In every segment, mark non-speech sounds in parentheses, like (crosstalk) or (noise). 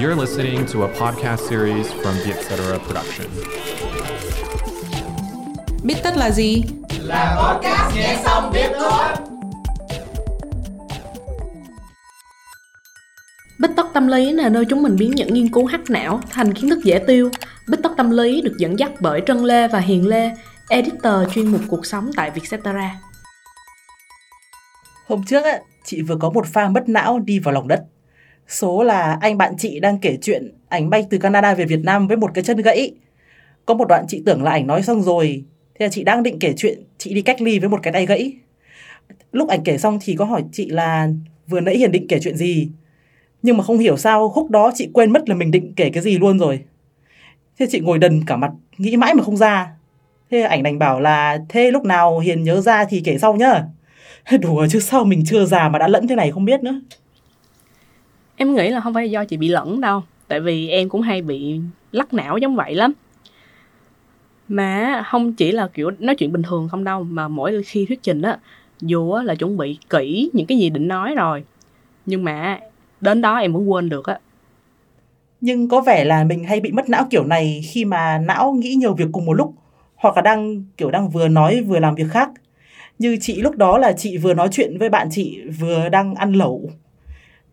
You're listening to a podcast series from the Etc. Production. Biết tất là gì? Là podcast nghe xong biết thôi. Bích tất tâm lý là nơi chúng mình biến những nghiên cứu hắc não thành kiến thức dễ tiêu. Bích tất tâm lý được dẫn dắt bởi Trân Lê và Hiền Lê, editor chuyên mục cuộc sống tại Vietcetera. Hôm trước á, chị vừa có một pha mất não đi vào lòng đất. Số là anh bạn chị đang kể chuyện ảnh bay từ Canada về Việt Nam với một cái chân gãy. Có một đoạn chị tưởng là ảnh nói xong rồi. Thế là chị đang định kể chuyện chị đi cách ly với một cái tay gãy. Lúc ảnh kể xong thì có hỏi chị là vừa nãy Hiền định kể chuyện gì. Nhưng mà không hiểu sao khúc đó chị quên mất là mình định kể cái gì luôn rồi. Thế chị ngồi đần cả mặt, nghĩ mãi mà không ra. Thế ảnh đành bảo là thế lúc nào Hiền nhớ ra thì kể sau nhá. (laughs) Đùa chứ sao mình chưa già mà đã lẫn thế này không biết nữa. Em nghĩ là không phải do chị bị lẫn đâu, tại vì em cũng hay bị lắc não giống vậy lắm. Mà không chỉ là kiểu nói chuyện bình thường không đâu, mà mỗi khi thuyết trình á, dù á là chuẩn bị kỹ những cái gì định nói rồi, nhưng mà đến đó em vẫn quên được á. Nhưng có vẻ là mình hay bị mất não kiểu này khi mà não nghĩ nhiều việc cùng một lúc hoặc là đang kiểu đang vừa nói vừa làm việc khác. Như chị lúc đó là chị vừa nói chuyện với bạn chị vừa đang ăn lẩu.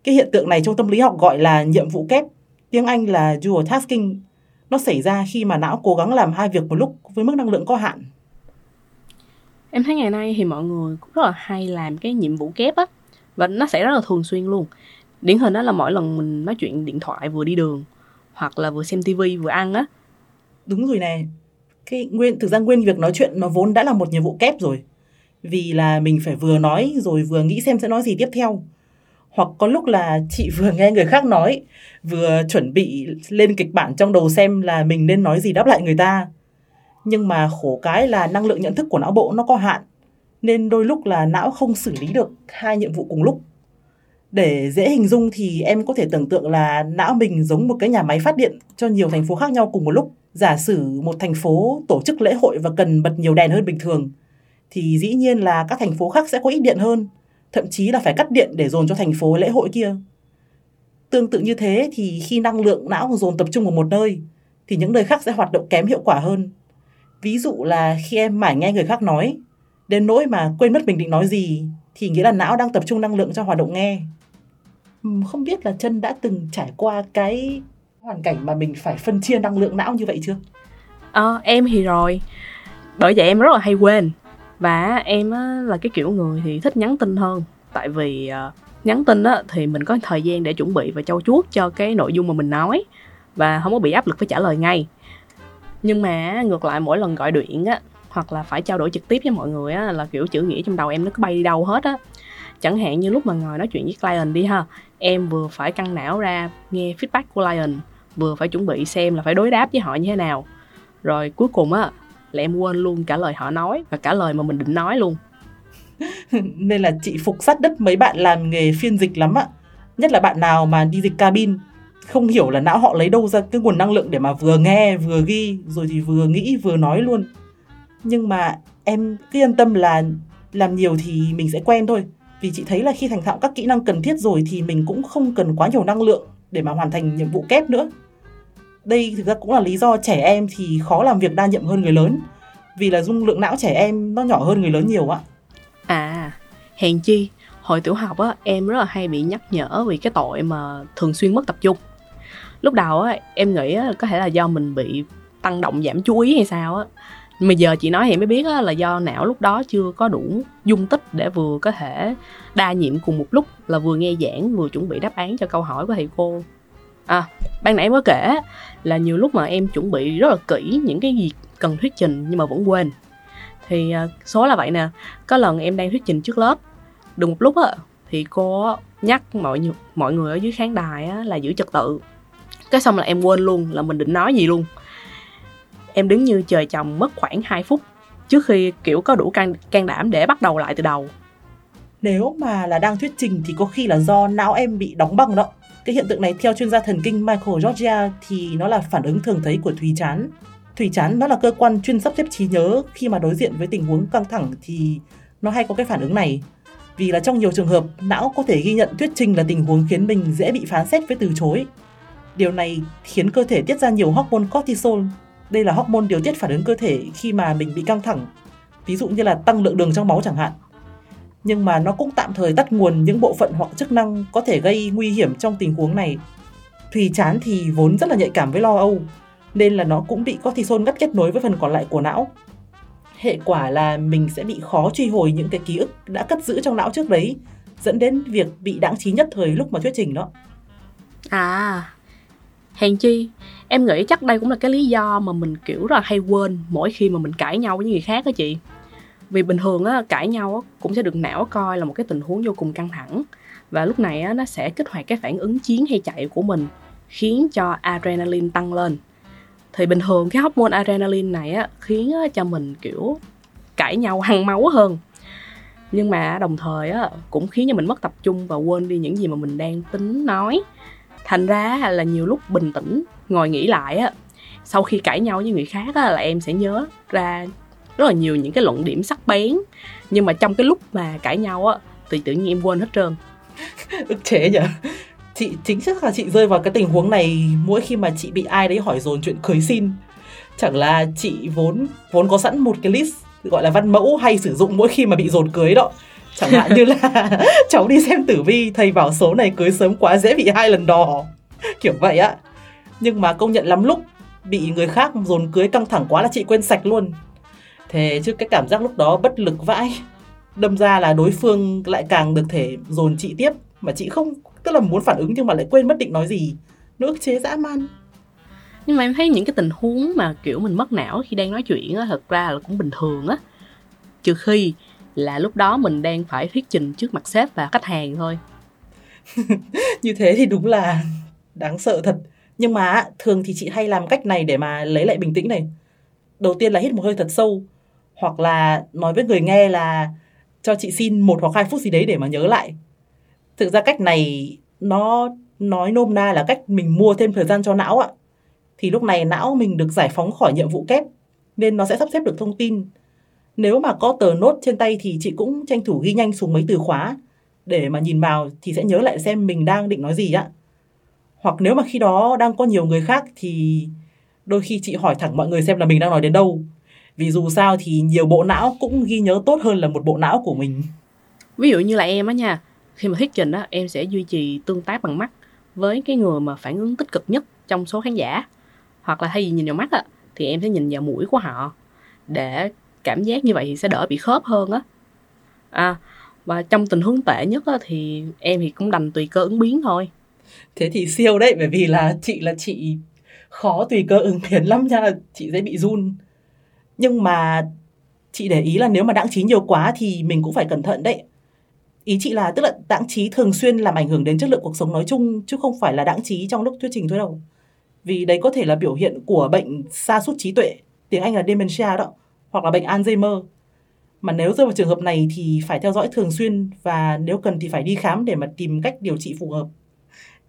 Cái hiện tượng này trong tâm lý học gọi là nhiệm vụ kép, tiếng Anh là dual tasking. Nó xảy ra khi mà não cố gắng làm hai việc một lúc với mức năng lượng có hạn. Em thấy ngày nay thì mọi người cũng rất là hay làm cái nhiệm vụ kép á và nó xảy rất là thường xuyên luôn. Điển hình đó là mỗi lần mình nói chuyện điện thoại vừa đi đường hoặc là vừa xem tivi vừa ăn á. Đúng rồi nè. Cái nguyên thực ra nguyên việc nói chuyện nó vốn đã là một nhiệm vụ kép rồi. Vì là mình phải vừa nói rồi vừa nghĩ xem sẽ nói gì tiếp theo. Hoặc có lúc là chị vừa nghe người khác nói, vừa chuẩn bị lên kịch bản trong đầu xem là mình nên nói gì đáp lại người ta. Nhưng mà khổ cái là năng lượng nhận thức của não bộ nó có hạn, nên đôi lúc là não không xử lý được hai nhiệm vụ cùng lúc. Để dễ hình dung thì em có thể tưởng tượng là não mình giống một cái nhà máy phát điện cho nhiều thành phố khác nhau cùng một lúc. Giả sử một thành phố tổ chức lễ hội và cần bật nhiều đèn hơn bình thường, thì dĩ nhiên là các thành phố khác sẽ có ít điện hơn, thậm chí là phải cắt điện để dồn cho thành phố lễ hội kia. Tương tự như thế thì khi năng lượng não dồn tập trung vào một nơi, thì những nơi khác sẽ hoạt động kém hiệu quả hơn. Ví dụ là khi em mải nghe người khác nói, đến nỗi mà quên mất mình định nói gì, thì nghĩa là não đang tập trung năng lượng cho hoạt động nghe. Không biết là chân đã từng trải qua cái hoàn cảnh mà mình phải phân chia năng lượng não như vậy chưa? Ờ, em thì rồi. Bởi vậy em rất là hay quên. Và em á, là cái kiểu người thì thích nhắn tin hơn. Tại vì uh, nhắn tin á, thì mình có thời gian để chuẩn bị và trau chuốt cho cái nội dung mà mình nói. Và không có bị áp lực phải trả lời ngay. Nhưng mà ngược lại mỗi lần gọi điện á, hoặc là phải trao đổi trực tiếp với mọi người á, là kiểu chữ nghĩa trong đầu em nó cứ bay đi đâu hết á chẳng hạn như lúc mà ngồi nói chuyện với client đi ha em vừa phải căng não ra nghe feedback của client vừa phải chuẩn bị xem là phải đối đáp với họ như thế nào rồi cuối cùng á là em quên luôn cả lời họ nói và cả lời mà mình định nói luôn. (laughs) Nên là chị phục sát đất mấy bạn làm nghề phiên dịch lắm ạ. Nhất là bạn nào mà đi dịch cabin, không hiểu là não họ lấy đâu ra cái nguồn năng lượng để mà vừa nghe, vừa ghi, rồi thì vừa nghĩ, vừa nói luôn. Nhưng mà em cứ yên tâm là làm nhiều thì mình sẽ quen thôi. Vì chị thấy là khi thành thạo các kỹ năng cần thiết rồi thì mình cũng không cần quá nhiều năng lượng để mà hoàn thành nhiệm vụ kép nữa đây thực ra cũng là lý do trẻ em thì khó làm việc đa nhiệm hơn người lớn. Vì là dung lượng não trẻ em nó nhỏ hơn người lớn nhiều ạ. À hèn chi hồi tiểu học á em rất là hay bị nhắc nhở vì cái tội mà thường xuyên mất tập trung. Lúc đầu á em nghĩ á, có thể là do mình bị tăng động giảm chú ý hay sao á. Mà giờ chị nói thì mới biết á, là do não lúc đó chưa có đủ dung tích để vừa có thể đa nhiệm cùng một lúc là vừa nghe giảng vừa chuẩn bị đáp án cho câu hỏi của thầy cô à ban nãy mới kể là nhiều lúc mà em chuẩn bị rất là kỹ những cái gì cần thuyết trình nhưng mà vẫn quên. Thì à, số là vậy nè có lần em đang thuyết trình trước lớp được một lúc á thì cô nhắc mọi mọi người ở dưới khán đài á, là giữ trật tự. Cái xong là em quên luôn là mình định nói gì luôn. Em đứng như trời chồng mất khoảng 2 phút trước khi kiểu có đủ can, can đảm để bắt đầu lại từ đầu. Nếu mà là đang thuyết trình thì có khi là do não em bị đóng băng đó cái hiện tượng này theo chuyên gia thần kinh Michael Georgia thì nó là phản ứng thường thấy của thùy chán thùy chán nó là cơ quan chuyên sắp xếp trí nhớ khi mà đối diện với tình huống căng thẳng thì nó hay có cái phản ứng này vì là trong nhiều trường hợp não có thể ghi nhận thuyết trình là tình huống khiến mình dễ bị phán xét với từ chối Điều này khiến cơ thể tiết ra nhiều hormone cortisol. Đây là hormone điều tiết phản ứng cơ thể khi mà mình bị căng thẳng, ví dụ như là tăng lượng đường trong máu chẳng hạn. Nhưng mà nó cũng tạm thời tắt nguồn những bộ phận hoặc chức năng có thể gây nguy hiểm trong tình huống này. Thùy chán thì vốn rất là nhạy cảm với lo âu, nên là nó cũng bị cortisol ngắt kết nối với phần còn lại của não. Hệ quả là mình sẽ bị khó truy hồi những cái ký ức đã cất giữ trong não trước đấy, dẫn đến việc bị đáng trí nhất thời lúc mà thuyết trình đó. À, hèn chi, em nghĩ chắc đây cũng là cái lý do mà mình kiểu là hay quên mỗi khi mà mình cãi nhau với người khác đó chị. Vì bình thường á, cãi nhau á, cũng sẽ được não coi là một cái tình huống vô cùng căng thẳng. Và lúc này á, nó sẽ kích hoạt cái phản ứng chiến hay chạy của mình, khiến cho adrenaline tăng lên. Thì bình thường cái hormone adrenaline này á khiến á, cho mình kiểu cãi nhau hăng máu hơn. Nhưng mà đồng thời á cũng khiến cho mình mất tập trung và quên đi những gì mà mình đang tính nói. Thành ra là nhiều lúc bình tĩnh ngồi nghĩ lại á sau khi cãi nhau với người khác á là em sẽ nhớ ra rất là nhiều những cái luận điểm sắc bén. Nhưng mà trong cái lúc mà cãi nhau á, thì tự nhiên em quên hết trơn. (laughs) Ức chế nhở? Chị chính xác là chị rơi vào cái tình huống này mỗi khi mà chị bị ai đấy hỏi dồn chuyện cưới xin. Chẳng là chị vốn vốn có sẵn một cái list gọi là văn mẫu hay sử dụng mỗi khi mà bị dồn cưới đó. Chẳng hạn như là (laughs) cháu đi xem tử vi, thầy bảo số này cưới sớm quá dễ bị hai lần đò. Kiểu vậy á. Nhưng mà công nhận lắm, lúc bị người khác dồn cưới căng thẳng quá là chị quên sạch luôn thế chứ cái cảm giác lúc đó bất lực vãi. Đâm ra là đối phương lại càng được thể dồn chị tiếp mà chị không tức là muốn phản ứng nhưng mà lại quên mất định nói gì. Nó ức chế dã man. Nhưng mà em thấy những cái tình huống mà kiểu mình mất não khi đang nói chuyện á thật ra là cũng bình thường á. Trừ khi là lúc đó mình đang phải thuyết trình trước mặt sếp và khách hàng thôi. (laughs) Như thế thì đúng là đáng sợ thật. Nhưng mà thường thì chị hay làm cách này để mà lấy lại bình tĩnh này. Đầu tiên là hít một hơi thật sâu hoặc là nói với người nghe là cho chị xin một hoặc hai phút gì đấy để mà nhớ lại. Thực ra cách này nó nói nôm na là cách mình mua thêm thời gian cho não ạ. Thì lúc này não mình được giải phóng khỏi nhiệm vụ kép, nên nó sẽ sắp xếp được thông tin. Nếu mà có tờ nốt trên tay thì chị cũng tranh thủ ghi nhanh xuống mấy từ khóa. Để mà nhìn vào thì sẽ nhớ lại xem mình đang định nói gì ạ. Hoặc nếu mà khi đó đang có nhiều người khác thì đôi khi chị hỏi thẳng mọi người xem là mình đang nói đến đâu vì dù sao thì nhiều bộ não cũng ghi nhớ tốt hơn là một bộ não của mình. Ví dụ như là em á nha khi mà thuyết trình á em sẽ duy trì tương tác bằng mắt với cái người mà phản ứng tích cực nhất trong số khán giả. Hoặc là thay vì nhìn vào mắt á thì em sẽ nhìn vào mũi của họ. Để cảm giác như vậy thì sẽ đỡ bị khớp hơn á. À và trong tình huống tệ nhất á, thì em thì cũng đành tùy cơ ứng biến thôi. Thế thì siêu đấy bởi vì là chị là chị khó tùy cơ ứng biến lắm nha chị dễ bị run nhưng mà chị để ý là nếu mà đãng trí nhiều quá thì mình cũng phải cẩn thận đấy. Ý chị là, tức là đãng trí thường xuyên làm ảnh hưởng đến chất lượng cuộc sống nói chung, chứ không phải là đãng trí trong lúc thuyết trình thôi đâu. Vì đấy có thể là biểu hiện của bệnh sa sút trí tuệ, tiếng anh là dementia đó, hoặc là bệnh alzheimer. Mà nếu rơi vào trường hợp này thì phải theo dõi thường xuyên và nếu cần thì phải đi khám để mà tìm cách điều trị phù hợp.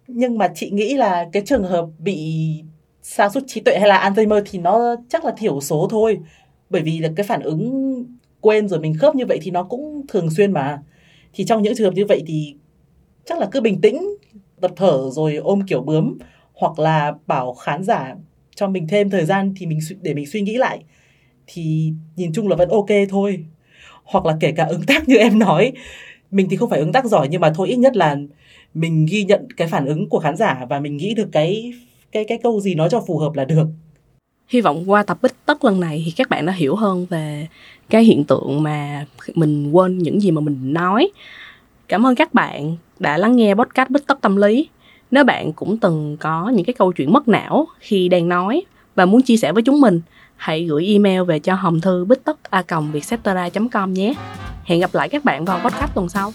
Nhưng mà chị nghĩ là cái trường hợp bị sa sút trí tuệ hay là alzheimer thì nó chắc là thiểu số thôi bởi vì là cái phản ứng quên rồi mình khớp như vậy thì nó cũng thường xuyên mà. Thì trong những trường hợp như vậy thì chắc là cứ bình tĩnh, tập thở rồi ôm kiểu bướm, hoặc là bảo khán giả cho mình thêm thời gian thì mình để mình suy nghĩ lại. Thì nhìn chung là vẫn ok thôi. Hoặc là kể cả ứng tác như em nói, mình thì không phải ứng tác giỏi nhưng mà thôi ít nhất là mình ghi nhận cái phản ứng của khán giả và mình nghĩ được cái cái cái câu gì nói cho phù hợp là được hy vọng qua tập bích tất lần này thì các bạn đã hiểu hơn về cái hiện tượng mà mình quên những gì mà mình nói. Cảm ơn các bạn đã lắng nghe podcast bích tất tâm lý. Nếu bạn cũng từng có những cái câu chuyện mất não khi đang nói và muốn chia sẻ với chúng mình, hãy gửi email về cho hòm thư bích tất a com nhé. Hẹn gặp lại các bạn vào podcast tuần sau.